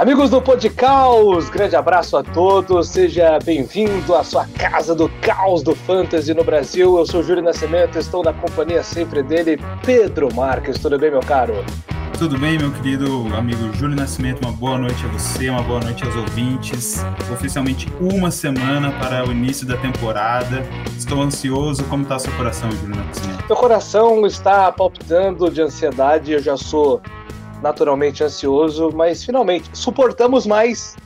Amigos do Podcaus, grande abraço a todos, seja bem-vindo à sua casa do caos do fantasy no Brasil. Eu sou Júlio Nascimento, estou na companhia sempre dele, Pedro Marques. Tudo bem, meu caro? Tudo bem, meu querido amigo Júlio Nascimento? Uma boa noite a você, uma boa noite aos ouvintes. Oficialmente uma semana para o início da temporada. Estou ansioso. Como está seu coração, Júlio Nascimento? Meu coração está palpitando de ansiedade. Eu já sou naturalmente ansioso, mas finalmente suportamos mais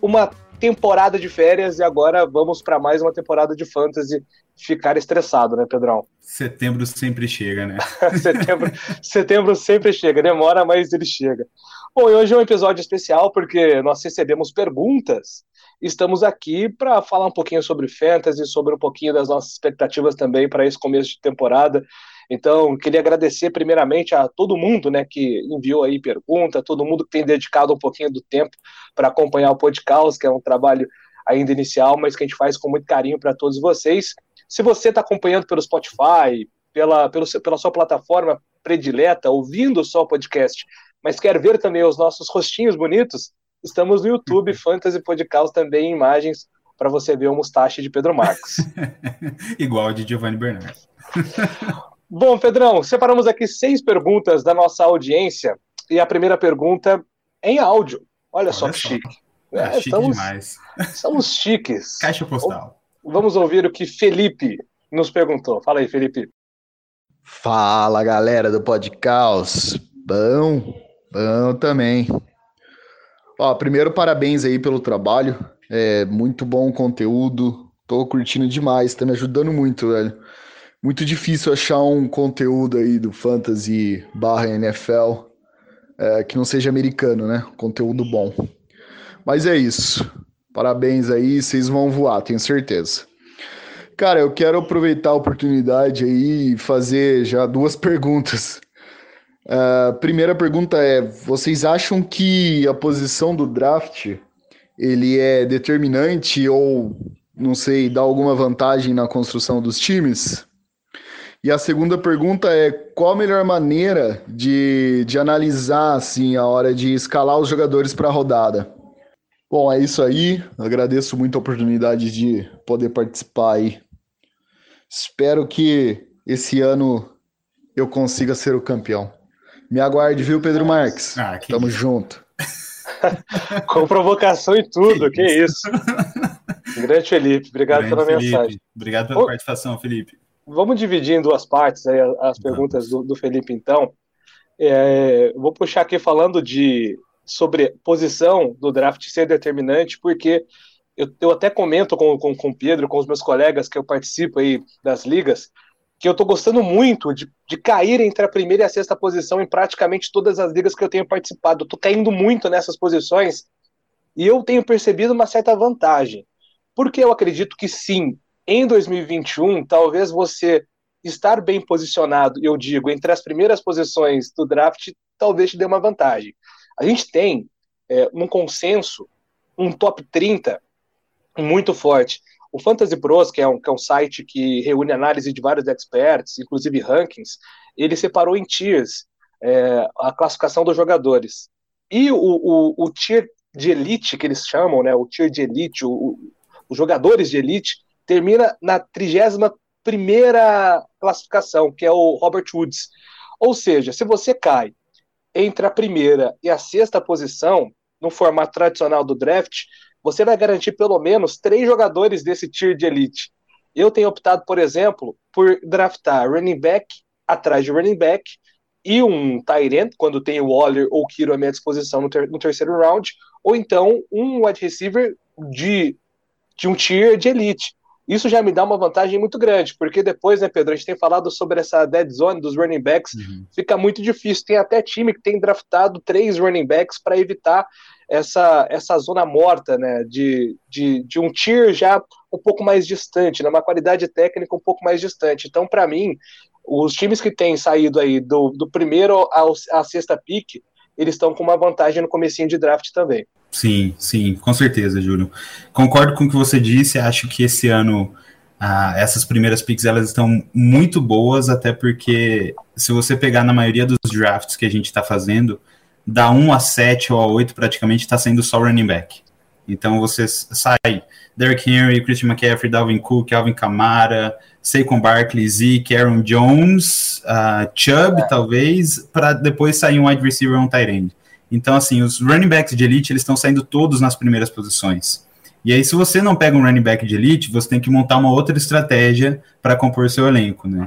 uma temporada de férias e agora vamos para mais uma temporada de fantasy ficar estressado, né, Pedrão? Setembro sempre chega, né? setembro, setembro sempre chega, demora, mas ele chega. Bom, e hoje é um episódio especial porque nós recebemos perguntas. Estamos aqui para falar um pouquinho sobre fantasy, sobre um pouquinho das nossas expectativas também para esse começo de temporada. Então, queria agradecer primeiramente a todo mundo né, que enviou aí pergunta, todo mundo que tem dedicado um pouquinho do tempo para acompanhar o podcast, que é um trabalho ainda inicial, mas que a gente faz com muito carinho para todos vocês. Se você está acompanhando pelo Spotify, pela, pelo, pela sua plataforma predileta, ouvindo só o podcast, mas quer ver também os nossos rostinhos bonitos, estamos no YouTube Fantasy Podcast também em imagens para você ver o mustache de Pedro Marques. Igual de Giovanni Bernardes. Bom, Pedrão, separamos aqui seis perguntas da nossa audiência e a primeira pergunta é em áudio. Olha, Olha só que chique. É, é, chique estamos, demais. Estamos chiques. Caixa postal. Vamos ouvir o que Felipe nos perguntou. Fala aí, Felipe. Fala, galera do Podcaus. Bom, bom também. Ó, primeiro, parabéns aí pelo trabalho. É muito bom o conteúdo. Tô curtindo demais, tá me ajudando muito, velho muito difícil achar um conteúdo aí do Fantasy barra NFL é, que não seja americano, né? Conteúdo bom. Mas é isso. Parabéns aí, vocês vão voar, tenho certeza. Cara, eu quero aproveitar a oportunidade aí e fazer já duas perguntas. A uh, primeira pergunta é: vocês acham que a posição do draft ele é determinante ou não sei, dá alguma vantagem na construção dos times? E a segunda pergunta é: qual a melhor maneira de, de analisar assim, a hora de escalar os jogadores para a rodada? Bom, é isso aí. Agradeço muito a oportunidade de poder participar aí. Espero que esse ano eu consiga ser o campeão. Me aguarde, viu, Pedro Marques? Ah, Tamo isso. junto. Com provocação e tudo, que, que isso. Grande Felipe, obrigado Grande pela Felipe. mensagem. Obrigado pela Ô, participação, Felipe. Vamos dividir em duas partes aí as perguntas do, do Felipe, então. É, vou puxar aqui falando de sobre posição do draft ser determinante, porque eu, eu até comento com, com, com o Pedro, com os meus colegas que eu participo aí das ligas, que eu estou gostando muito de, de cair entre a primeira e a sexta posição em praticamente todas as ligas que eu tenho participado. Eu estou caindo muito nessas posições e eu tenho percebido uma certa vantagem. Porque eu acredito que sim, em 2021, talvez você estar bem posicionado, eu digo, entre as primeiras posições do draft, talvez te dê uma vantagem. A gente tem é, um consenso, um top 30 muito forte. O Fantasy Pros, que é, um, que é um site que reúne análise de vários experts, inclusive rankings, ele separou em tiers é, a classificação dos jogadores. E o, o, o, tier de elite, que eles chamam, né, o tier de elite, o, os jogadores de elite, termina na 31 primeira classificação, que é o Robert Woods. Ou seja, se você cai entre a primeira e a sexta posição, no formato tradicional do draft, você vai garantir pelo menos três jogadores desse tier de elite. Eu tenho optado, por exemplo, por draftar running back atrás de running back e um tight quando tem o Waller ou o Kiro à minha disposição no, ter no terceiro round, ou então um wide receiver de, de um tier de elite. Isso já me dá uma vantagem muito grande, porque depois, né, Pedro, a gente tem falado sobre essa dead zone dos running backs, uhum. fica muito difícil. Tem até time que tem draftado três running backs para evitar essa, essa zona morta, né, de, de, de um tier já um pouco mais distante, né, uma qualidade técnica um pouco mais distante. Então, para mim, os times que têm saído aí do, do primeiro ao, à sexta pick, eles estão com uma vantagem no comecinho de draft também. Sim, sim, com certeza, Júlio. Concordo com o que você disse, acho que esse ano ah, essas primeiras picks elas estão muito boas, até porque se você pegar na maioria dos drafts que a gente está fazendo, da 1 a 7 ou a 8 praticamente está sendo só running back. Então você sai Derrick Henry, Christian McCaffrey, Dalvin Cook, Alvin Kamara, Saquon Barkley, Zeke, Aaron Jones, uh, Chubb, é. talvez, para depois sair um wide receiver ou um tight end. Então, assim, os running backs de elite, eles estão saindo todos nas primeiras posições. E aí, se você não pega um running back de elite, você tem que montar uma outra estratégia para compor seu elenco, né?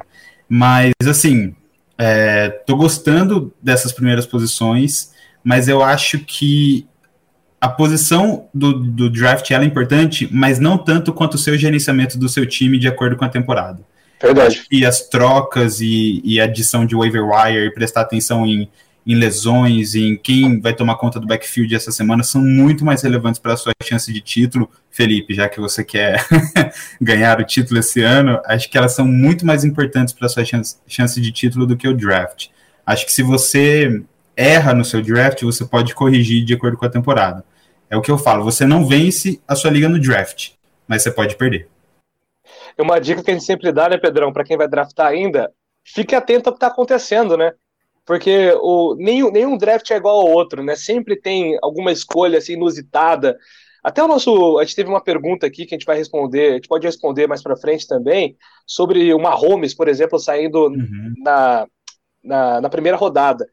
Mas, assim, é, tô gostando dessas primeiras posições, mas eu acho que a posição do, do draft é importante, mas não tanto quanto o seu gerenciamento do seu time de acordo com a temporada. Verdade. E as trocas e, e adição de waiver wire e prestar atenção em, em lesões, em quem vai tomar conta do backfield essa semana são muito mais relevantes para a sua chance de título, Felipe, já que você quer ganhar o título esse ano, acho que elas são muito mais importantes para a sua chance, chance de título do que o draft. Acho que se você erra no seu draft, você pode corrigir de acordo com a temporada. É o que eu falo, você não vence a sua liga no draft, mas você pode perder. É uma dica que a gente sempre dá, né, Pedrão, para quem vai draftar ainda, fique atento ao que está acontecendo, né? Porque o, nenhum, nenhum draft é igual ao outro, né? Sempre tem alguma escolha assim, inusitada. Até o nosso. A gente teve uma pergunta aqui que a gente vai responder, a gente pode responder mais para frente também, sobre uma Holmes, por exemplo, saindo uhum. na, na, na primeira rodada.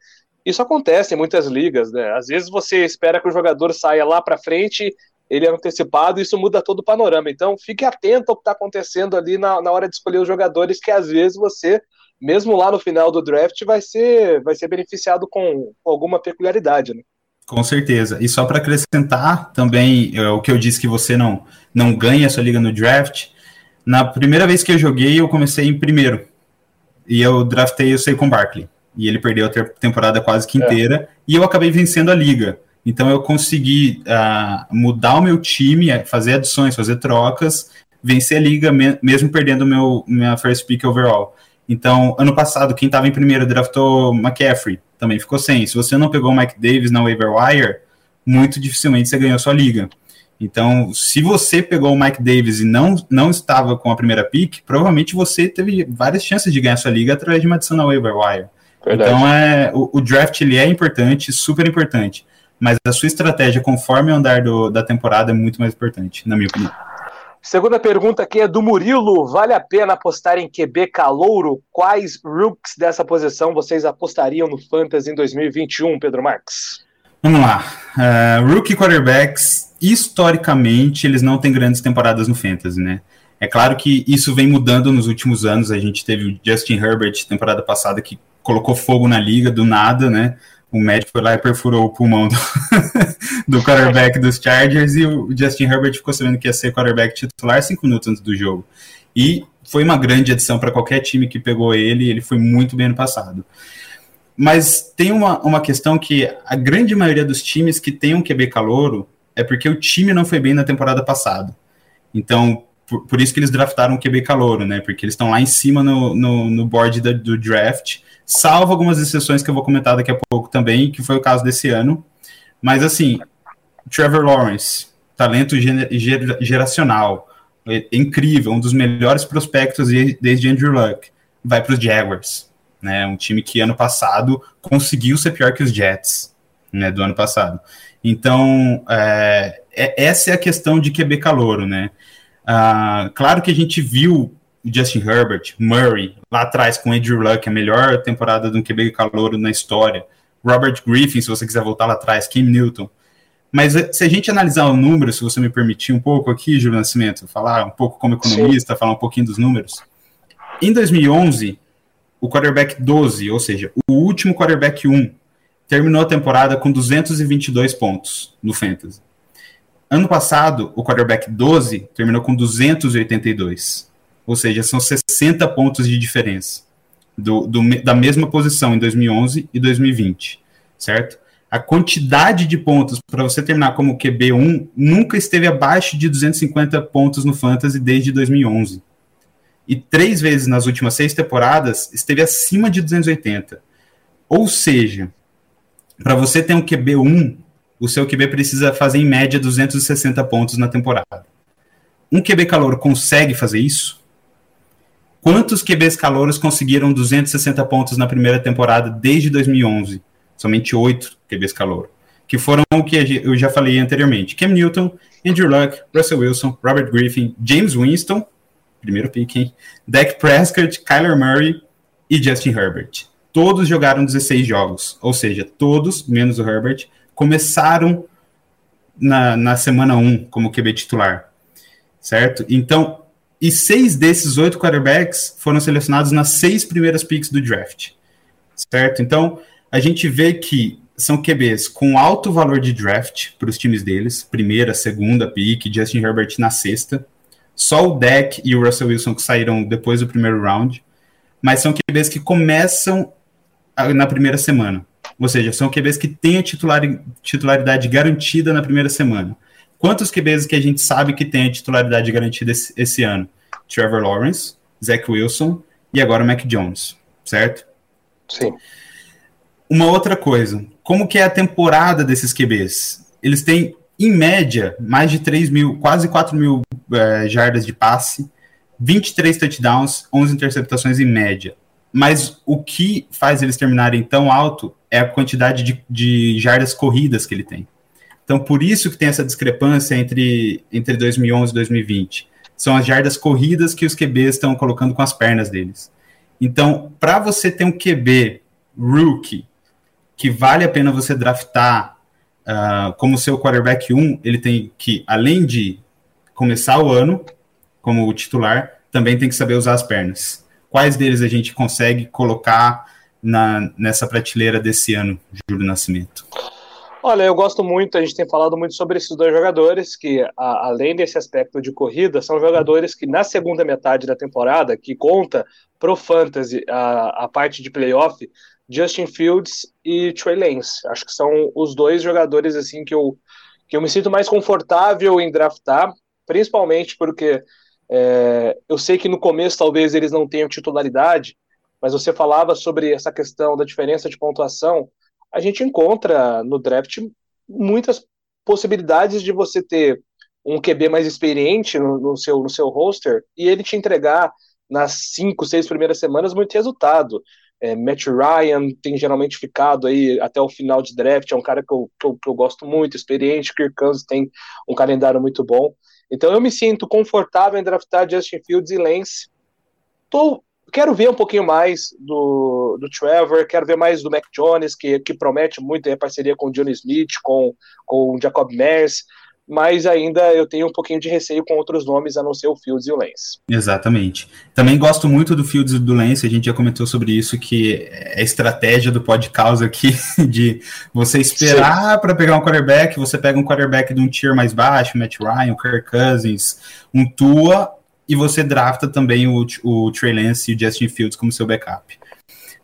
Isso acontece em muitas ligas, né? Às vezes você espera que o jogador saia lá para frente, ele é antecipado, isso muda todo o panorama. Então, fique atento ao que está acontecendo ali na, na hora de escolher os jogadores, que às vezes você, mesmo lá no final do draft, vai ser, vai ser beneficiado com, alguma peculiaridade, né? Com certeza. E só para acrescentar também é, o que eu disse que você não, não ganha a sua liga no draft. Na primeira vez que eu joguei, eu comecei em primeiro. E eu draftei o Saquon Barkley e ele perdeu a temporada quase que é. inteira, é. e eu acabei vencendo a liga. Então eu consegui uh, mudar o meu time, fazer adições, fazer trocas, vencer a liga me mesmo perdendo meu minha first pick overall. Então, ano passado, quem estava em primeiro draftou McCaffrey, também ficou sem. Se você não pegou o Mike Davis na waiver wire, muito dificilmente você ganhou sua liga. Então, se você pegou o Mike Davis e não, não estava com a primeira pick, provavelmente você teve várias chances de ganhar sua liga através de uma adição na waiver wire. Verdade. Então é o, o, draft ele é importante, super importante, mas a sua estratégia conforme o andar do, da temporada é muito mais importante, na minha opinião. Segunda pergunta aqui é do Murilo. Vale a pena apostar em QB calouro? Quais rooks dessa posição vocês apostariam no Fantasy em 2021, Pedro Marques? Vamos lá. Uh, rookie quarterbacks, historicamente, eles não têm grandes temporadas no Fantasy, né? É claro que isso vem mudando nos últimos anos. A gente teve o Justin Herbert temporada passada que colocou fogo na liga do nada, né? O médico foi lá e perfurou o pulmão do, do quarterback dos Chargers e o Justin Herbert ficou sabendo que ia ser quarterback titular cinco minutos antes do jogo. E foi uma grande adição para qualquer time que pegou ele, ele foi muito bem no passado. Mas tem uma, uma questão que a grande maioria dos times que tem um QB calouro é porque o time não foi bem na temporada passada. Então, por, por isso que eles draftaram o QB calouro, né? Porque eles estão lá em cima no, no, no board da, do draft salvo algumas exceções que eu vou comentar daqui a pouco também, que foi o caso desse ano. Mas assim, Trevor Lawrence, talento ger geracional, é incrível, um dos melhores prospectos desde Andrew Luck, vai para os Jaguars, né? Um time que ano passado conseguiu ser pior que os Jets, né? Do ano passado. Então, é, é, essa é a questão de QB calouro, né? Ah, claro que a gente viu Justin Herbert, Murray, lá atrás com Andrew Luck, a melhor temporada um QB calouro na história. Robert Griffin, se você quiser voltar lá atrás, Kim Newton. Mas eh, se a gente analisar o número, se você me permitir um pouco aqui, Júlio Nascimento, falar um pouco como economista, Sim. falar um pouquinho dos números. Em 2011, o quarterback 12, ou seja, o último quarterback 1, terminou a temporada com 222 pontos no Fantasy. Ano passado, o quarterback 12 terminou com 282. Ou seja, são 60 pontos de diferença do, do, da mesma posição em 2011 e 2020, certo? A quantidade de pontos para você terminar como QB1 nunca esteve abaixo de 250 pontos no Fantasy desde 2011. E três vezes nas últimas seis temporadas esteve acima de 280. Ou seja, para você ter um QB1, o seu QB precisa fazer em média 260 pontos na temporada. Um QB calor consegue fazer isso? Quantos QBs calouros conseguiram 260 pontos na primeira temporada desde 2011? somente oito QBs calor, que foram o que eu já falei anteriormente: Cam Newton, Andrew Luck, Russell Wilson, Robert Griffin, James Winston, primeiro pick, hein? Dak Prescott, Kyler Murray e Justin Herbert. Todos jogaram 16 jogos, ou seja, todos, menos o Herbert, começaram na, na semana 1 como QB titular, certo? Então, e seis desses oito quarterbacks foram selecionados nas seis primeiras picks do draft, certo? Então, a gente vê que são QBs com alto valor de draft para os times deles, primeira, segunda pick, Justin Herbert na sexta. Só o Deck e o Russell Wilson que saíram depois do primeiro round, mas são QBs que começam na primeira semana. Ou seja, são QBs que têm a titular, titularidade garantida na primeira semana. Quantos QBs que a gente sabe que tem a titularidade garantida esse, esse ano? Trevor Lawrence, Zach Wilson e agora o Mac Jones, certo? Sim. Uma outra coisa, como que é a temporada desses QBs? Eles têm, em média, mais de 3 mil, quase 4 mil é, jardas de passe, 23 touchdowns, 11 interceptações em média. Mas o que faz eles terminarem tão alto é a quantidade de, de jardas corridas que ele tem. Então, por isso que tem essa discrepância entre, entre 2011 e 2020. São as jardas corridas que os QBs estão colocando com as pernas deles. Então, para você ter um QB rookie que vale a pena você draftar uh, como seu quarterback 1, ele tem que, além de começar o ano como titular, também tem que saber usar as pernas. Quais deles a gente consegue colocar na, nessa prateleira desse ano, Júlio Nascimento? Olha, eu gosto muito, a gente tem falado muito sobre esses dois jogadores, que a, além desse aspecto de corrida, são jogadores que na segunda metade da temporada, que conta pro Fantasy a, a parte de playoff, Justin Fields e Trey Lance. Acho que são os dois jogadores assim que eu, que eu me sinto mais confortável em draftar, principalmente porque é, eu sei que no começo talvez eles não tenham titularidade, mas você falava sobre essa questão da diferença de pontuação. A gente encontra no draft muitas possibilidades de você ter um QB mais experiente no, no, seu, no seu roster e ele te entregar nas cinco, seis primeiras semanas muito resultado. É, Matt Ryan tem geralmente ficado aí até o final de draft, é um cara que eu, que eu, que eu gosto muito, experiente. Kirk Cousins tem um calendário muito bom. Então eu me sinto confortável em draftar Justin Fields e Lance. Tô, quero ver um pouquinho mais do, do Trevor, quero ver mais do Mac Jones, que, que promete muito em parceria com o Johnny Smith, com, com o Jacob Myers mas ainda eu tenho um pouquinho de receio com outros nomes a não ser o Fields e o Lance. Exatamente. Também gosto muito do Fields e do Lance, a gente já comentou sobre isso, que é a estratégia do podcast aqui, de você esperar para pegar um quarterback, você pega um quarterback de um tier mais baixo, Matt Ryan, Kirk Cousins, um Tua, e você drafta também o, o Trey Lance e o Justin Fields como seu backup.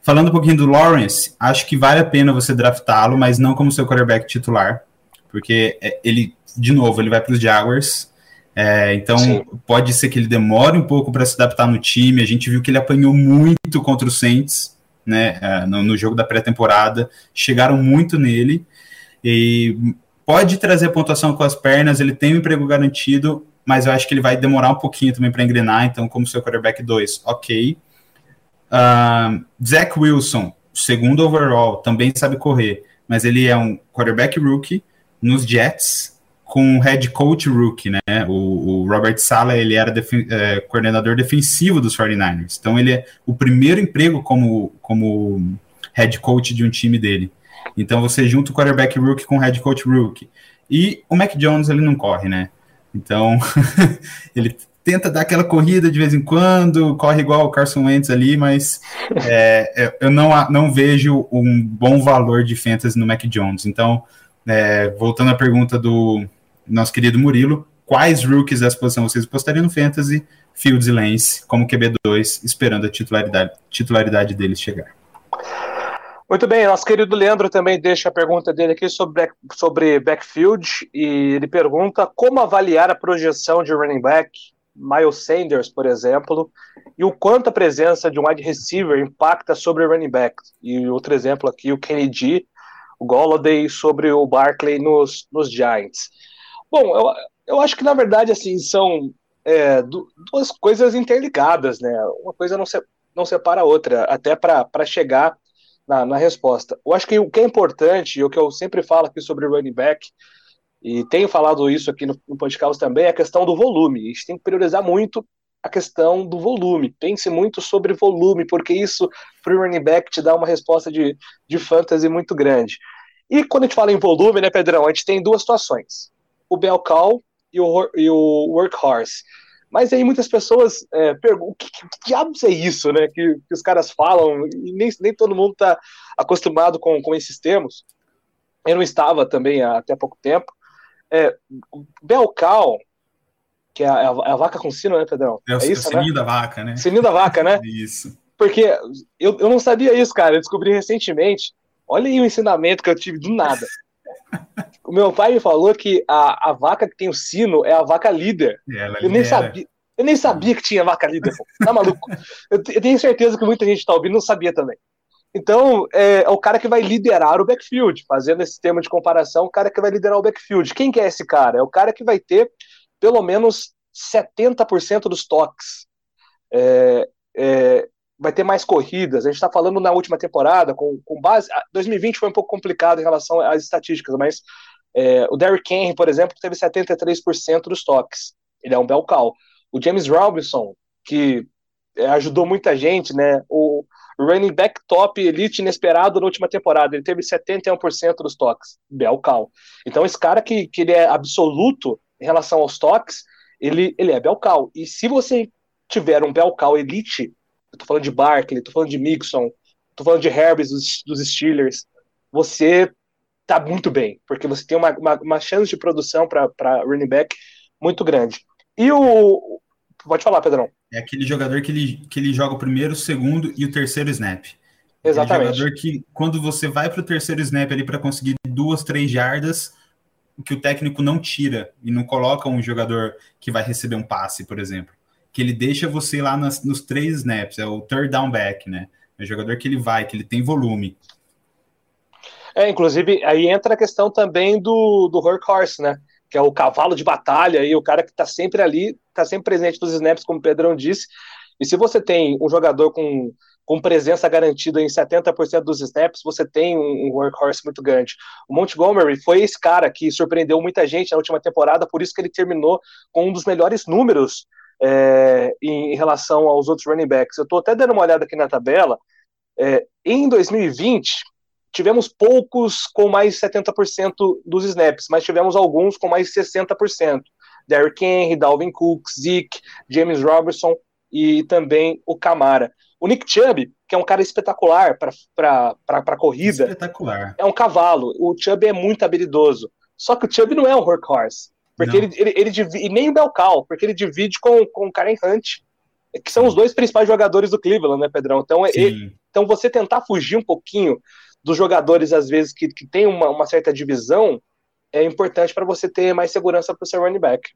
Falando um pouquinho do Lawrence, acho que vale a pena você draftá-lo, mas não como seu quarterback titular, porque é, ele de novo, ele vai para os Jaguars. É, então, Sim. pode ser que ele demore um pouco para se adaptar no time. A gente viu que ele apanhou muito contra o Saints né, é, no, no jogo da pré-temporada. Chegaram muito nele. E pode trazer pontuação com as pernas. Ele tem um emprego garantido, mas eu acho que ele vai demorar um pouquinho também para engrenar. Então, como seu quarterback 2, ok. Uh, Zach Wilson, segundo overall, também sabe correr, mas ele é um quarterback rookie nos Jets com head coach rookie, né? O, o Robert Sala, ele era é, coordenador defensivo dos 49ers. Então ele é o primeiro emprego como, como head coach de um time dele. Então você junta o quarterback rookie com o head coach rookie. E o Mac Jones, ele não corre, né? Então ele tenta dar aquela corrida de vez em quando, corre igual o Carson Wentz ali, mas é, é eu não, não vejo um bom valor de fantasy no Mac Jones. Então, é, voltando à pergunta do, nosso querido Murilo, quais rookies dessa posição vocês postariam no Fantasy, Fields e Lance, como QB2, esperando a titularidade, titularidade deles chegar? Muito bem, nosso querido Leandro também deixa a pergunta dele aqui sobre, sobre backfield e ele pergunta como avaliar a projeção de running back, Miles Sanders, por exemplo, e o quanto a presença de um wide receiver impacta sobre o running back. E outro exemplo aqui, o Kennedy, o Golladay sobre o Barkley nos, nos Giants. Bom, eu, eu acho que na verdade assim são é, duas coisas interligadas, né? Uma coisa não, se, não separa a outra, até para chegar na, na resposta. Eu acho que o que é importante, e o que eu sempre falo aqui sobre running back, e tenho falado isso aqui no, no podcast também, é a questão do volume. A gente tem que priorizar muito a questão do volume. Pense muito sobre volume, porque isso, para o running back, te dá uma resposta de, de fantasy muito grande. E quando a gente fala em volume, né, Pedrão, a gente tem duas situações: o bell call e o, e o workhorse. Mas aí muitas pessoas é, perguntam: que, que, que diabos é isso, né? Que, que os caras falam, e nem, nem todo mundo está acostumado com, com esses termos. Eu não estava também há até pouco tempo. É, Belcal, que é a, é a, vaca com sino, né, Pedrão? É, é isso, o sininho né? da vaca, né? Sininho da vaca, né? isso. Porque eu, eu não sabia isso, cara. Eu descobri recentemente. Olha aí o ensinamento que eu tive do nada. O meu pai me falou que a, a vaca que tem o sino é a vaca líder. eu nem sabia. Eu nem sabia que tinha vaca líder. Tá maluco? Eu, eu, tenho certeza que muita gente tá ouvindo não sabia também. Então, é, é, o cara que vai liderar o backfield, fazendo esse tema de comparação, o cara que vai liderar o backfield. Quem que é esse cara? É o cara que vai ter pelo menos 70% dos toques. É, é, vai ter mais corridas. A gente está falando na última temporada, com, com base. 2020 foi um pouco complicado em relação às estatísticas, mas é, o Derrick Henry, por exemplo, teve 73% dos toques. Ele é um bel cal. O James Robinson, que é, ajudou muita gente, né? O, running back top elite inesperado na última temporada. Ele teve 71% dos toques. Belcal. Então, esse cara que, que ele é absoluto em relação aos toques, ele, ele é Belcal. E se você tiver um Belcal elite, eu tô falando de Barkley, tô falando de Mixon, tô falando de Herbs dos, dos Steelers, você tá muito bem, porque você tem uma, uma, uma chance de produção para running back muito grande. E o. Pode falar, Pedrão. É aquele jogador que ele, que ele joga o primeiro, o segundo e o terceiro snap. Exatamente. jogador que, quando você vai para o terceiro snap ali para conseguir duas, três jardas, que o técnico não tira e não coloca um jogador que vai receber um passe, por exemplo. Que ele deixa você lá nas, nos três snaps, é o third down back, né? É o jogador que ele vai, que ele tem volume. É, inclusive, aí entra a questão também do, do workhorse, né? que é o cavalo de batalha e o cara que está sempre ali, está sempre presente nos snaps, como o Pedrão disse. E se você tem um jogador com, com presença garantida em 70% dos snaps, você tem um, workhorse muito grande. O Montgomery foi esse cara que surpreendeu muita gente na última temporada, por isso que ele terminou com um dos melhores números é, em, relação aos outros running backs. Eu estou até dando uma olhada aqui na tabela. É, em 2020, tivemos poucos com mais 70% dos snaps, mas tivemos alguns com mais 60%. Derrick Henry, Dalvin Cook, Zeke, James Robertson e também o Camara. O Nick Chubb, que é um cara espetacular para corrida, espetacular. é um cavalo. O Chubb é muito habilidoso. Só que o Chubb não é um workhorse. Porque ele, ele, ele, divide, e nem o Belcal, porque ele divide com, com o Karen Hunt, que são os dois principais jogadores do Cleveland, né, Pedrão? Então, ele, então você tentar fugir um pouquinho dos jogadores, às vezes, que, que tem uma, uma certa divisão, é importante para você ter mais segurança para o seu running back.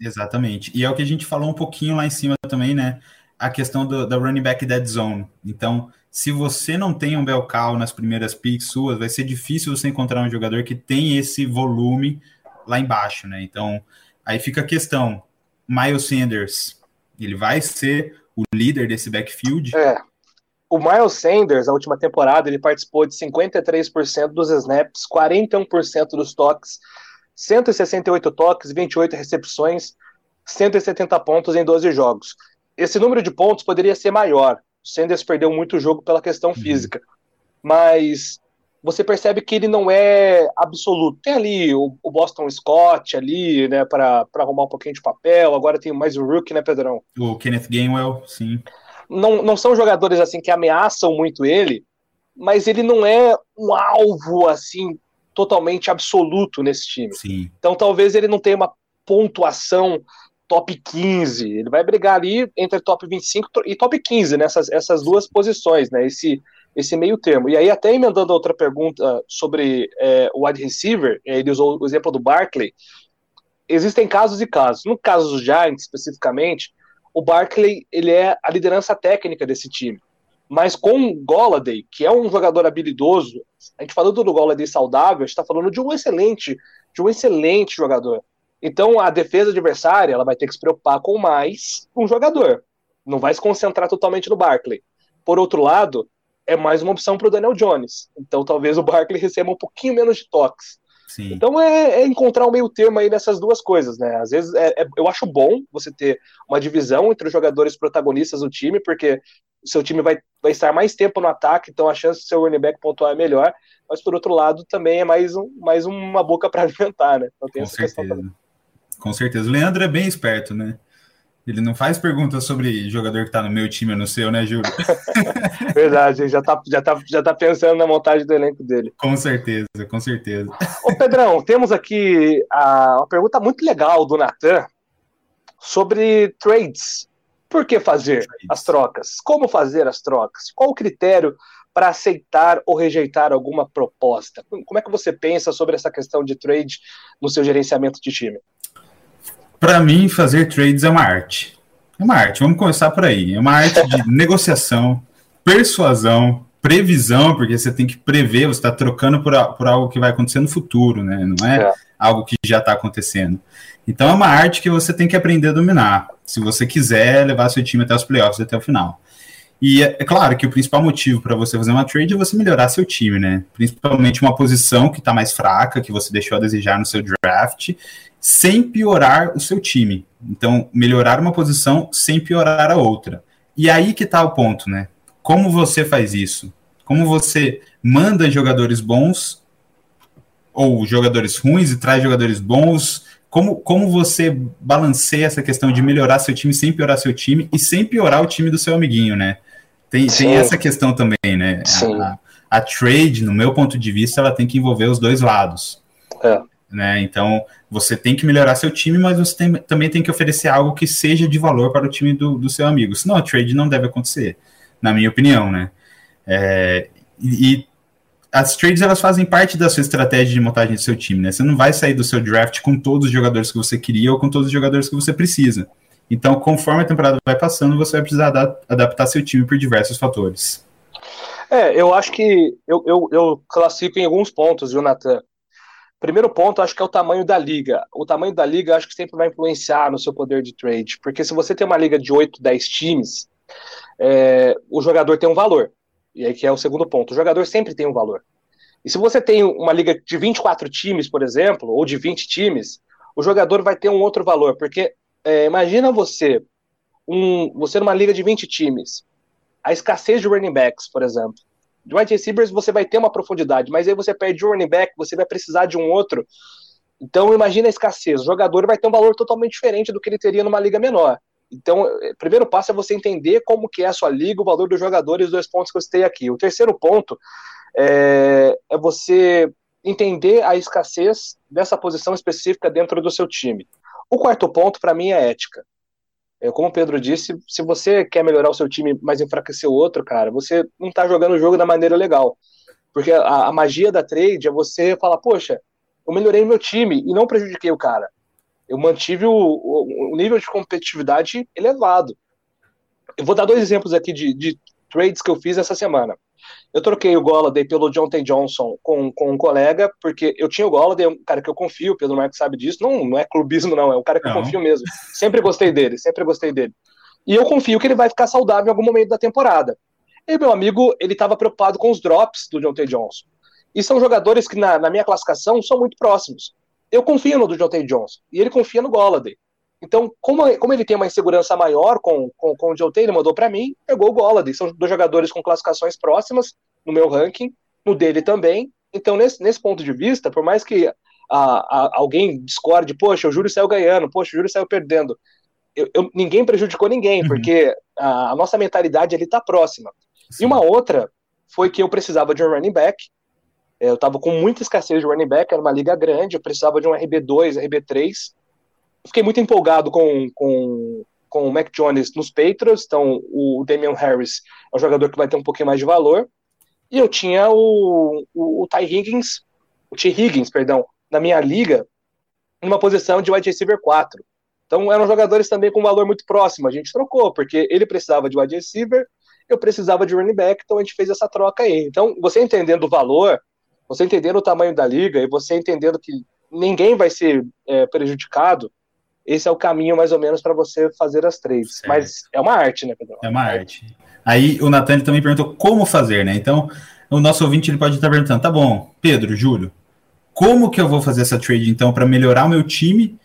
Exatamente. E é o que a gente falou um pouquinho lá em cima também, né? A questão do, da running back dead zone. Então, se você não tem um bell cow nas primeiras picks suas, vai ser difícil você encontrar um jogador que tem esse volume lá embaixo, né? Então, aí fica a questão. Miles Sanders, ele vai ser o líder desse backfield? É o Miles Sanders, na última temporada, ele participou de 53% dos snaps, 41% dos toques, 168 toques, 28 recepções, 170 pontos em 12 jogos. Esse número de pontos poderia ser maior. O Sanders perdeu muito jogo pela questão uhum. física. Mas você percebe que ele não é absoluto. Tem ali o, o Boston Scott ali, né, para arrumar um pouquinho de papel. Agora tem mais o Rook, né, Pedrão? O Kenneth Gainwell, sim não, não são jogadores assim que ameaçam muito ele, mas ele não é um alvo assim totalmente absoluto nesse time. Sim. Então talvez ele não tenha uma pontuação top 15. Ele vai brigar ali entre top 25 e top 15 nessas essas duas posições, né? Esse esse meio termo. E aí até emendando outra pergunta sobre é, o wide receiver, ele usou o exemplo do Barkley. Existem casos e casos. No caso dos Giants especificamente, o Barkley ele é a liderança técnica desse time. Mas com o Golladay, que é um jogador habilidoso, a gente falando do Golladay saudável, a gente está falando de um excelente, de um excelente jogador. Então a defesa adversária ela vai ter que se preocupar com mais um jogador. Não vai se concentrar totalmente no Barkley. Por outro lado, é mais uma opção para o Daniel Jones. Então talvez o Barkley receba um pouquinho menos de toques. Sim. Então é, é, encontrar um meio termo aí nessas duas coisas, né? Às vezes é, é, eu acho bom você ter uma divisão entre os jogadores protagonistas do time, porque o seu time vai, vai estar mais tempo no ataque, então a chance do seu running back pontuar é melhor. Mas por outro lado, também é mais, um, mais uma boca para alimentar, né? Então tem Com essa certeza. questão também. Com certeza. O Leandro é bem esperto, né? Ele não faz perguntas sobre jogador que tá no meu time ou no seu, né, Júlio? Verdade, já tá, já, tá, já tá pensando na montagem do elenco dele. Com certeza, com certeza. Ô, Pedrão, temos aqui a, uma pergunta muito legal do Natan sobre trades. Por que fazer trades. as trocas? Como fazer as trocas? Qual o critério para aceitar ou rejeitar alguma proposta? Como é que você pensa sobre essa questão de trade no seu gerenciamento de time? Para mim, fazer trades é uma arte. É uma arte, vamos começar por aí. É uma arte de negociação, persuasão, previsão, porque você tem que prever, você está trocando por, por algo que vai acontecer no futuro, né? Não é, é. algo que já está acontecendo. Então é uma arte que você tem que aprender a dominar, se você quiser levar seu time até os playoffs, até o final. E é, é claro que o principal motivo para você fazer uma trade é você melhorar seu time, né? Principalmente uma posição que está mais fraca, que você deixou a desejar no seu draft, sem piorar o seu time. Então, melhorar uma posição sem piorar a outra. E aí que está o ponto, né? Como você faz isso? Como você manda jogadores bons ou jogadores ruins e traz jogadores bons? Como, como você balanceia essa questão de melhorar seu time sem piorar seu time e sem piorar o time do seu amiguinho, né? Tem, tem essa questão também, né? A, a, trade, no meu ponto de vista, ela tem que envolver os dois lados. É. Né? Então, você tem que melhorar seu time, mas você tem, também tem que oferecer algo que seja de valor para o time do, do seu amigo. Senão a trade não deve acontecer, na minha opinião, né? É, e, e as trades elas fazem parte da sua estratégia de montagem do seu time, né? Você não vai sair do seu draft com todos os jogadores que você queria ou com todos os jogadores que você precisa. Então, conforme a temporada vai passando, você vai precisar adaptar seu time por diversos fatores. É, eu acho que eu, eu, eu classifico em alguns pontos, Jonathan. Primeiro ponto, acho que é o tamanho da liga. O tamanho da liga acho que sempre vai influenciar no seu poder de trade, porque se você tem uma liga de 8, 10 times, é, o jogador tem um valor. E aí que é o segundo ponto. O jogador sempre tem um valor. E se você tem uma liga de 24 times, por exemplo, ou de 20 times, o jogador vai ter um outro valor, porque é, imagina você, um, você numa liga de 20 times, a escassez de running backs, por exemplo. De wide receivers você vai ter uma profundidade, mas aí você perde um running back, você vai precisar de um outro. Então imagina a escassez. O jogador vai ter um valor totalmente diferente do que ele teria numa liga menor. Então, o é, primeiro passo é você entender como que é a sua liga, o valor dos jogadores, dois pontos que eu citei aqui. O terceiro ponto é, é você entender a escassez dessa posição específica dentro do seu time. O quarto ponto, para mim, é ética. É, como o Pedro disse, se você quer melhorar o seu time, mas enfraquecer o outro, cara, você não tá jogando o jogo da maneira legal. Porque a, a magia da trade é você falar, poxa, eu melhorei meu time e não prejudiquei o cara. Eu mantive o, o, o nível de competitividade elevado. Eu vou dar dois exemplos aqui de, de trades que eu fiz essa semana. Eu troquei o Golladay pelo John T. Johnson com, com um colega, porque eu tinha o Golladay, é um cara que eu confio, o Pedro Marcos sabe disso, não, não é clubismo não, é um cara que não. eu confio mesmo. Sempre gostei dele, sempre gostei dele. E eu confio que ele vai ficar saudável em algum momento da temporada. E meu amigo, ele estava preocupado com os drops do T. Johnson. E são jogadores que, na, na minha classificação, são muito próximos. Eu confio no do T. Johnson, e ele confia no Golladay. Então, como, como ele tem uma insegurança maior com, com, com o Joe ele mandou para mim, pegou o Golladay. São dois jogadores com classificações próximas no meu ranking, no dele também. Então, nesse, nesse ponto de vista, por mais que a, a, alguém discorde, poxa, o Júlio saiu ganhando, poxa, o Júlio saiu perdendo, eu, eu, ninguém prejudicou ninguém, uhum. porque a, a, nossa mentalidade ali está próxima. Sim. E uma outra foi que eu precisava de um running back, eu estava com muita escassez de running back, era uma liga grande, eu precisava de um RB2, RB3, fiquei muito empolgado com, com, com o Mac Jones nos Patriots, então o Damian Harris é um jogador que vai ter um pouquinho mais de valor. E eu tinha o, o, o Ty Higgins, o T. Higgins, perdão, na minha liga, numa posição de wide receiver 4. Então eram jogadores também com valor muito próximo. A gente trocou, porque ele precisava de wide receiver, eu precisava de running back, então a gente fez essa troca aí. Então, você entendendo o valor, você entendendo o tamanho da liga e você entendendo que ninguém vai ser é, prejudicado, esse é o caminho mais ou menos para você fazer as trades. Certo. Mas é uma arte, né, Pedro? É uma arte. Aí o Natan também perguntou como fazer, né? Então, o nosso ouvinte ele pode estar perguntando: tá bom, Pedro, Júlio, como que eu vou fazer essa trade então para melhorar o meu time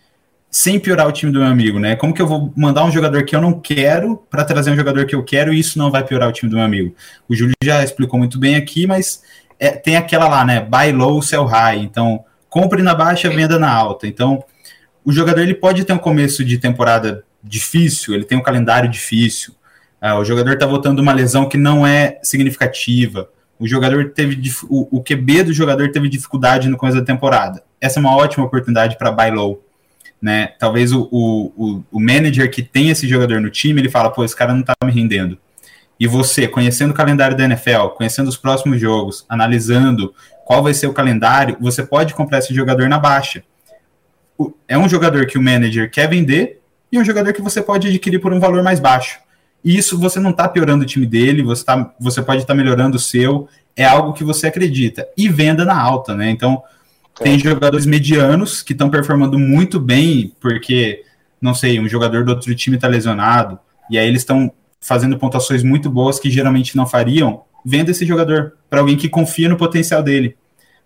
sem piorar o time do meu amigo, né? Como que eu vou mandar um jogador que eu não quero para trazer um jogador que eu quero e isso não vai piorar o time do meu amigo? O Júlio já explicou muito bem aqui, mas é, tem aquela lá, né? Buy low, sell high. Então, compre na baixa, venda na alta. Então, o jogador ele pode ter um começo de temporada difícil, ele tem um calendário difícil. Uh, o jogador está voltando uma lesão que não é significativa. O jogador teve o, o QB do jogador teve dificuldade no começo da temporada. Essa é uma ótima oportunidade para buy low né? Talvez o, o, o manager que tem esse jogador no time, ele fala, pô, esse cara não tá me rendendo. E você, conhecendo o calendário da NFL, conhecendo os próximos jogos, analisando qual vai ser o calendário, você pode comprar esse jogador na baixa. É um jogador que o manager quer vender e um jogador que você pode adquirir por um valor mais baixo. E isso você não está piorando o time dele, você, tá, você pode estar tá melhorando o seu, é algo que você acredita. E venda na alta, né? Então, tem jogadores medianos que estão performando muito bem, porque, não sei, um jogador do outro time está lesionado, e aí eles estão fazendo pontuações muito boas que geralmente não fariam. Venda esse jogador para alguém que confia no potencial dele.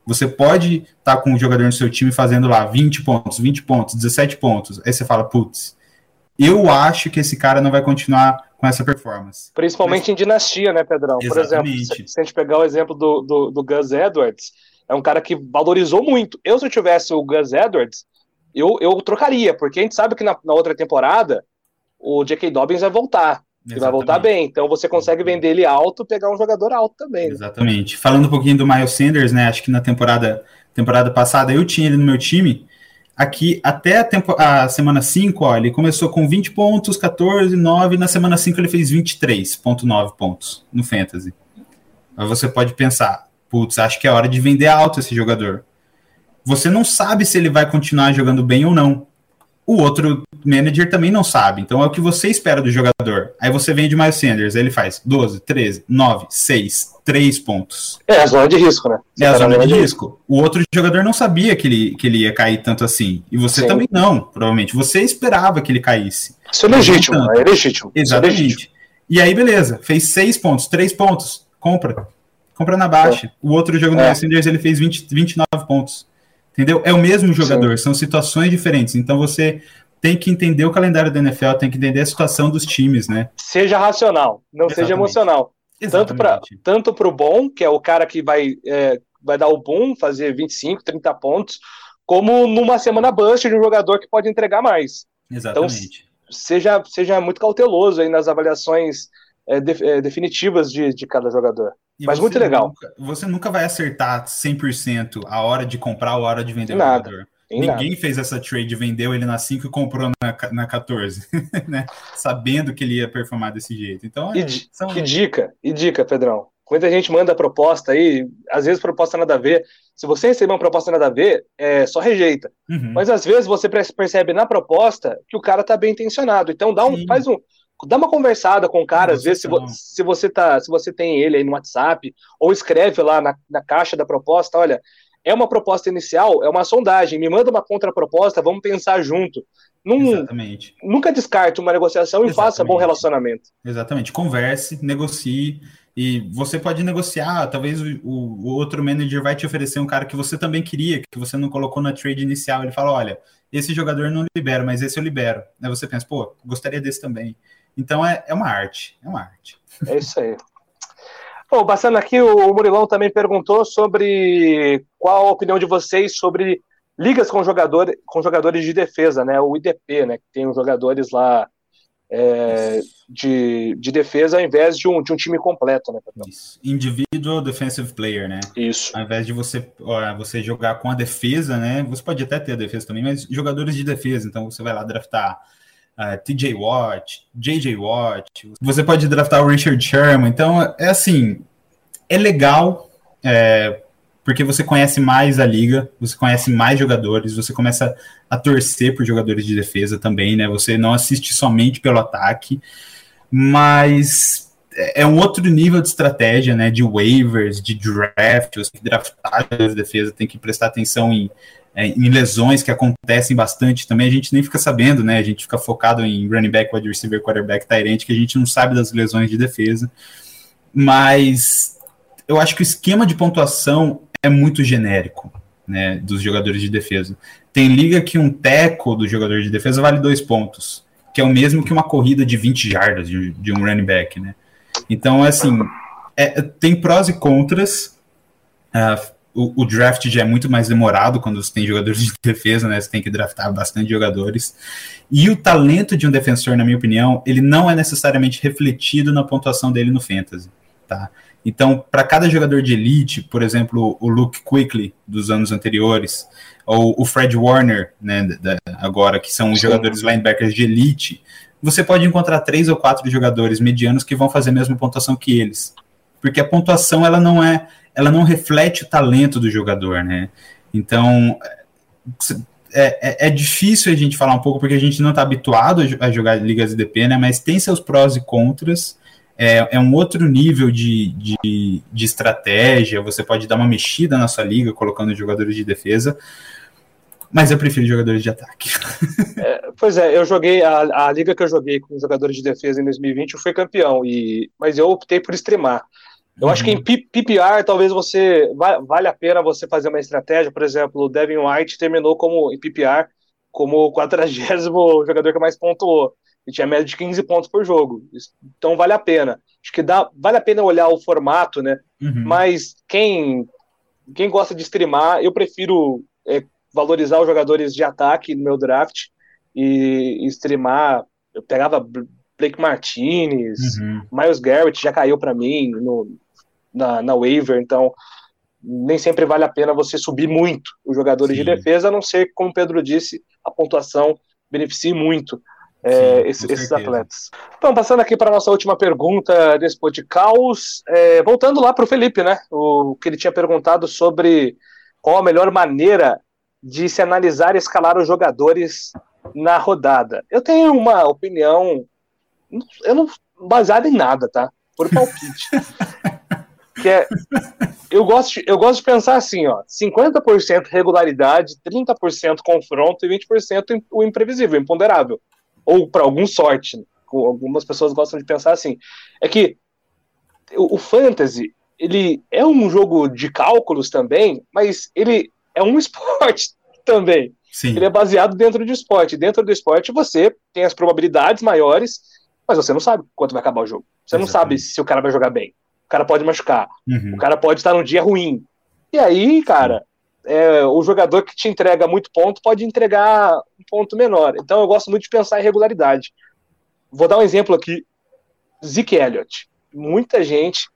Você pode estar tá com um jogador no seu time fazendo lá 20 pontos, 20 pontos, 17 pontos. Aí você fala, putz, eu acho que esse cara não vai continuar com essa performance. Principalmente Mas... em dinastia, né, Pedrão? Exatamente. Por exemplo, se a gente pegar o exemplo do, do, do Gus Edwards, é um cara que valorizou muito. Eu, se eu tivesse o Gus Edwards, eu, eu trocaria, porque a gente sabe que na, na outra temporada o J.K. Dobbins vai voltar. E vai voltar bem. Então você consegue vender ele alto, pegar um jogador alto também. Né? Exatamente. Falando um pouquinho do Miles Sanders, né? Acho que na temporada, temporada passada eu tinha ele no meu time. Aqui, até a, tempo, a semana 5, ó, ele começou com 20 pontos, 14, 9. Na semana 5 ele fez 23,9 pontos no Fantasy. Aí você pode pensar, putz, acho que é hora de vender alto esse jogador. Você não sabe se ele vai continuar jogando bem ou não. O outro manager também não sabe. Então é o que você espera do jogador. Aí você vende mais Sanders, aí ele faz 12, 13, 9, 6, 3 pontos. É a zona de risco, né? Você é a tá zona de risco. O outro jogador não sabia que ele, que ele ia cair tanto assim. E você Sim. também não, provavelmente. Você esperava que ele caísse. Isso é legítimo, é legítimo. É Exatamente. É legítimo. E aí, beleza. Fez 6 pontos, 3 pontos. Compra compra na baixa. É. O outro jogo é. do Sanders ele fez 20, 29 pontos. Entendeu? É o mesmo jogador, Sim. são situações diferentes. Então você tem que entender o calendário da NFL, tem que entender a situação dos times, né? Seja racional, não Exatamente. seja emocional. Exatamente. Tanto para tanto o bom, que é o cara que vai, é, vai dar o boom, fazer 25, 30 pontos, como numa semana bust de um jogador que pode entregar mais. Exatamente. Então, seja, seja muito cauteloso aí nas avaliações é, de, é, definitivas de, de cada jogador. E Mas muito legal. Nunca, você nunca vai acertar 100% a hora de comprar ou a hora de vender o jogador. Ninguém nada. fez essa trade, vendeu ele na 5 e comprou na, na 14, né? Sabendo que ele ia performar desse jeito. Então, e, são... e dica, e dica, Pedrão. Muita gente manda proposta aí, às vezes proposta nada a ver. Se você receber uma proposta nada a ver, é, só rejeita. Uhum. Mas às vezes você percebe na proposta que o cara tá bem intencionado. Então dá um, faz um, dá uma conversada com o cara, às vezes, se, vo, se, você tá, se você tem ele aí no WhatsApp, ou escreve lá na, na caixa da proposta, olha, é uma proposta inicial, é uma sondagem, me manda uma contraproposta, vamos pensar junto. Num, Exatamente. Nunca descarte uma negociação Exatamente. e faça bom relacionamento. Exatamente, converse, negocie, e você pode negociar, talvez o, o, outro manager vai te oferecer um cara que você também queria, que você não colocou na trade inicial, ele fala, olha, esse jogador não libero, mas esse eu libero. Aí você pensa, pô, gostaria desse também. Então é, é uma arte, é uma arte. É isso aí. Bom, passando aqui, o Murilão também perguntou sobre qual a opinião de vocês sobre ligas com, jogador, com jogadores de defesa, né? O IDP, né? Que tem os jogadores lá é, de, de defesa ao invés de um, de um time completo, né? Isso. Individual defensive player, né? Isso. Ao invés de você, ó, você jogar com a defesa, né? Você pode até ter a defesa também, mas jogadores de defesa. Então você vai lá draftar uh, é, TJ Watt, JJ Watt, você pode draftar o Richard Sherman, então é assim, é legal, é, porque você conhece mais a liga, você conhece mais jogadores, você começa a torcer por jogadores de defesa também, né? Você não assiste somente pelo ataque, mas é um outro nível de estratégia, né? De waivers, de draft, você tem que draftar as defesa, tem que prestar atenção em é, em lesões que acontecem bastante também, a gente nem fica sabendo, né? A gente fica focado em running back, wide receiver, quarterback, tight que a gente não sabe das lesões de defesa. Mas eu acho que o esquema de pontuação é muito genérico, né, dos jogadores de defesa. Tem liga que um teco do jogador de defesa vale dois pontos, que é o mesmo que uma corrida de 20 jardas de, de um running back, né? Então, assim, é, tem prós e contras. Uh, o, o, draft já é muito mais demorado quando você tem jogadores de defesa, né? Você tem que draftar bastante jogadores. E o talento de um defensor, na minha opinião, ele não é necessariamente refletido na pontuação dele no fantasy, tá? Então, para cada jogador de elite, por exemplo, o Luke Quickly dos anos anteriores, ou o Fred Warner, né, da, agora, que são os jogadores linebackers de elite, você pode encontrar três ou quatro jogadores medianos que vão fazer a mesma pontuação que eles. Porque a pontuação ela não é, ela não reflete o talento do jogador, né? Então é, é, é difícil a gente falar um pouco porque a gente não está habituado a jogar ligas IDP, né? Mas tem seus prós e contras. É, é um outro nível de, de, de estratégia. Você pode dar uma mexida na sua liga colocando jogadores de defesa mas eu prefiro jogadores de ataque. É, pois é, eu joguei a, a liga que eu joguei com jogadores de defesa em 2020, eu fui campeão, e, mas eu optei por streamar. Eu uhum. acho que em PPR talvez você vale a pena você fazer uma estratégia, por exemplo, o Devin White terminou como em PPR como o 40 jogador que mais pontuou. E tinha média de 15 pontos por jogo. Então vale a pena. Acho que dá, vale a pena olhar o formato, né? Uhum. Mas quem quem gosta de streamar, eu prefiro é, valorizar os jogadores de ataque no meu draft e, e streamar. Eu pegava Blake Martinez, uhum. Miles Garrett já caiu para mim no, na, na waiver, então nem sempre vale a pena você subir muito os jogadores Sim. de defesa, a não ser, como o Pedro disse, a pontuação beneficie muito é, Sim, esses, esses atletas. Então, passando aqui para a nossa última pergunta desse podcast, é, voltando lá para o Felipe, né? O que ele tinha perguntado sobre qual a melhor maneira de se analisar e escalar os jogadores na rodada. Eu tenho uma opinião, eu não baseada em nada, tá? Por palpite. que é, eu gosto, de, eu gosto de pensar assim, ó, 50% regularidade, 30% confronto e 20% o imprevisível, imponderável. Ou para algum sorte. Né? Algumas pessoas gostam de pensar assim. É que o, o fantasy, ele é um jogo de cálculos também, mas ele é um esporte também. Sim. Ele é baseado dentro do esporte. Dentro do esporte, você tem as probabilidades maiores, mas você não sabe quanto vai acabar o jogo. Você Exatamente. não sabe se o cara vai jogar bem. O cara pode machucar. Uhum. O cara pode estar num dia ruim. E aí, cara, é, o jogador que te entrega muito ponto pode entregar um ponto menor. Então eu gosto muito de pensar em regularidade. Vou dar um exemplo aqui. Zeke Elliott. Muita gente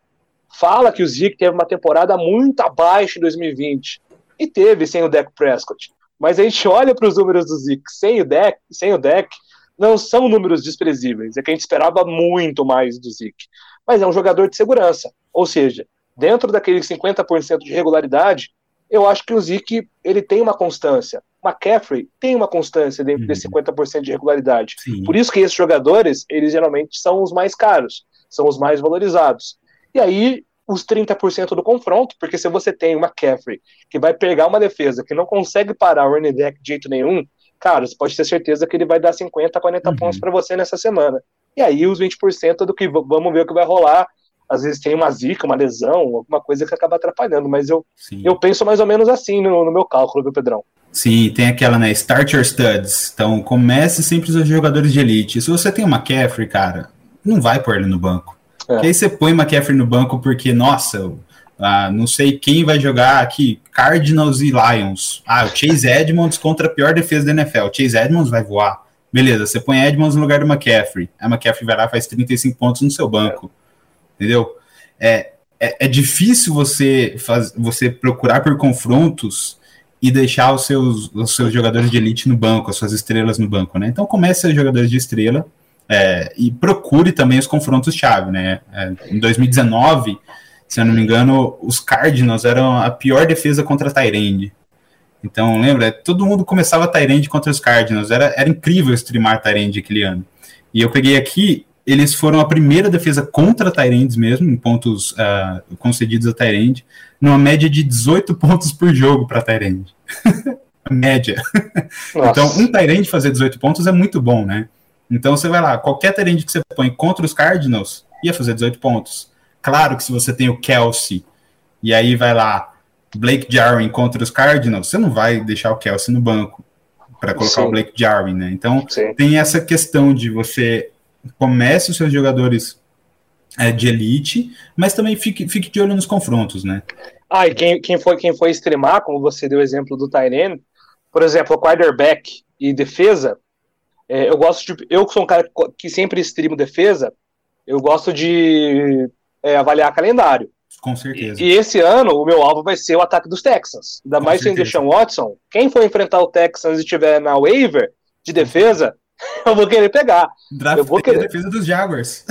fala que o Zeke teve uma temporada muito abaixo em 2020. E teve sem o Dak Prescott. Mas a gente olha para os números do Zeke sem o deck, sem o deck, não são números desprezíveis. É que a gente esperava muito mais do Zeke. Mas é um jogador de segurança. Ou seja, dentro daqueles 50% de regularidade, eu acho que o Zeke ele tem uma constância. O McCaffrey tem uma constância dentro uhum. desse 50% de regularidade. Sim. Por isso que esses jogadores, eles geralmente são os mais caros, são os mais valorizados. E aí os 30% do confronto, porque se você tem uma McCaffrey que vai pegar uma defesa que não consegue parar o running back de jeito nenhum, cara, você pode ter certeza que ele vai dar 50, 40 uhum. pontos para você nessa semana. E aí os 20% do que vamos ver o que vai rolar. Às vezes tem uma zica, uma lesão, alguma coisa que acaba atrapalhando, mas eu, eu penso mais ou menos assim no, no meu cálculo, viu, Pedrão? Sim, tem aquela, né? Start your studs. Então, comece sempre os jogadores de elite. Se você tem uma McCaffrey, cara, não vai pôr ele no banco. É. aí você põe McCaffrey no banco porque, nossa, ah, não sei quem vai jogar aqui, Cardinals e Lions. Ah, o Chase Edmonds contra a pior defesa da NFL. O Chase Edmonds vai voar. Beleza, você põe Edmonds no lugar do McCaffrey. A McCaffrey vai lá faz 35 pontos no seu banco. Entendeu? É, é, é difícil você, faz, você procurar por confrontos e deixar os seus, os seus jogadores de elite no banco, as suas estrelas no banco, né? Então comece a jogadores de estrela é, e procure também os confrontos-chave, né? É, em 2019, se eu não me engano, os Cardinals eram a pior defesa contra a Tyrande. Então, lembra? Todo mundo começava Tyrande contra os Cardinals. Era, era incrível streamar Tyrande aquele ano. E eu peguei aqui, eles foram a primeira defesa contra Tyrands mesmo, em pontos uh, concedidos a Tyrande, numa média de 18 pontos por jogo para Tyrande. média. então, um Tyrande fazer 18 pontos é muito bom, né? Então você vai lá, qualquer Tyrande que você põe contra os Cardinals ia fazer 18 pontos. Claro que se você tem o Kelsey e aí vai lá, Blake Jarwin contra os Cardinals, você não vai deixar o Kelsey no banco para colocar Sim. o Blake Jarwin, né? Então Sim. tem essa questão de você comece os seus jogadores é, de elite, mas também fique, fique de olho nos confrontos, né? Ah, e quem, quem, foi, quem foi extremar, como você deu o exemplo do Tyrene, por exemplo, quarterback e defesa, é, eu gosto de. Eu que sou um cara que sempre extremo defesa, eu gosto de é, avaliar calendário. Com certeza. E, e, esse ano o meu alvo vai ser o ataque dos Texans. Ainda Com mais certeza. sem Deshaun Watson. Quem for enfrentar o Texans e estiver na waiver de defesa, eu vou querer pegar. Draft eu vou querer a defesa dos Jaguars.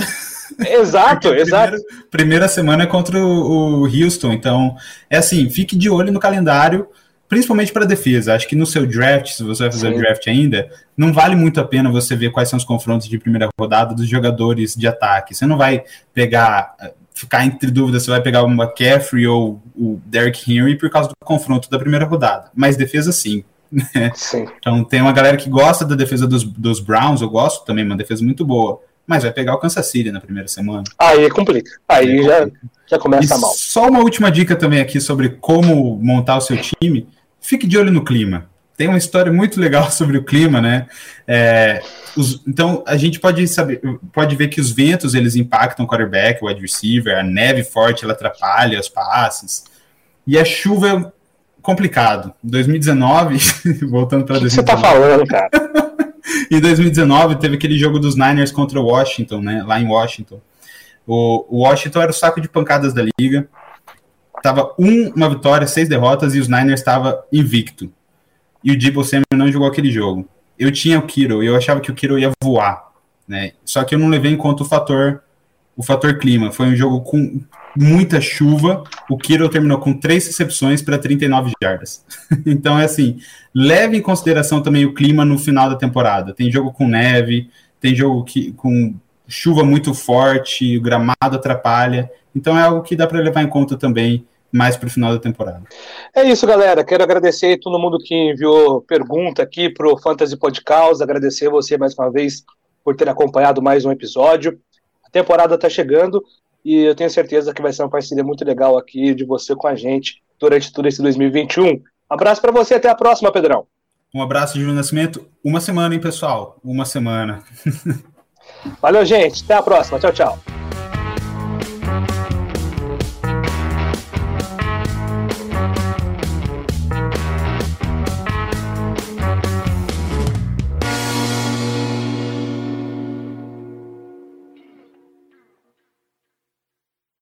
Exato, exato. Primeira semana é contra o, o Houston, então é assim, fique de olho no calendário, principalmente para defesa. Acho que no seu draft, se você vai fazer Sim. draft ainda, não vale muito a pena você ver quais são os confrontos de primeira rodada dos jogadores de ataque. Você não vai pegar, ficar entre dúvidas se vai pegar o McCaffrey ou o Derrick Henry por causa do confronto da primeira rodada. Mas defesa sim. sim. Então tem uma galera que gosta da defesa dos, dos Browns, eu gosto também, uma defesa muito boa mas vai pegar o Kansas City na primeira semana. Aí complica. Aí, Aí já, complica. já começa e mal. Só uma última dica também aqui sobre como montar o seu time. Fique de olho no clima. Tem uma história muito legal sobre o clima, né? É, os, então a gente pode saber, pode ver que os ventos eles impactam o quarterback, o wide receiver, a neve forte ela atrapalha os passes e a chuva é complicado. 2019, voltando para 2019. O que você tá falando, cara? em 2019 teve aquele jogo dos Niners contra o Washington, né? Lá em Washington. O, o Washington era o saco de pancadas da liga. Tava um, uma vitória, seis derrotas, e os Niners estava invicto. E o Debo Samuel não jogou aquele jogo. Eu tinha o Kiro, eu achava que o Kiro ia voar, né? Só que eu não levei em conta o fator o fator clima. Foi um jogo com muita chuva. O Kiro terminou com três recepções para 39 jardas. então é assim, leve em consideração também o clima no final da temporada. Tem jogo com neve, tem jogo que, com chuva muito forte, o gramado atrapalha. Então é algo que dá para levar em conta também mais para o final da temporada. É isso, galera. Quero agradecer a todo mundo que enviou pergunta aqui para o Fantasy Podcast. Agradecer você mais uma vez por ter acompanhado mais um episódio. A temporada está chegando e eu tenho certeza que vai ser uma parceria muito legal aqui de você com a gente durante todo esse 2021. Abraço para você, até a próxima, Pedrão. Um abraço, Júlio Nascimento. Uma semana, hein, pessoal? Uma semana. Valeu, gente. Até a próxima. Tchau, tchau.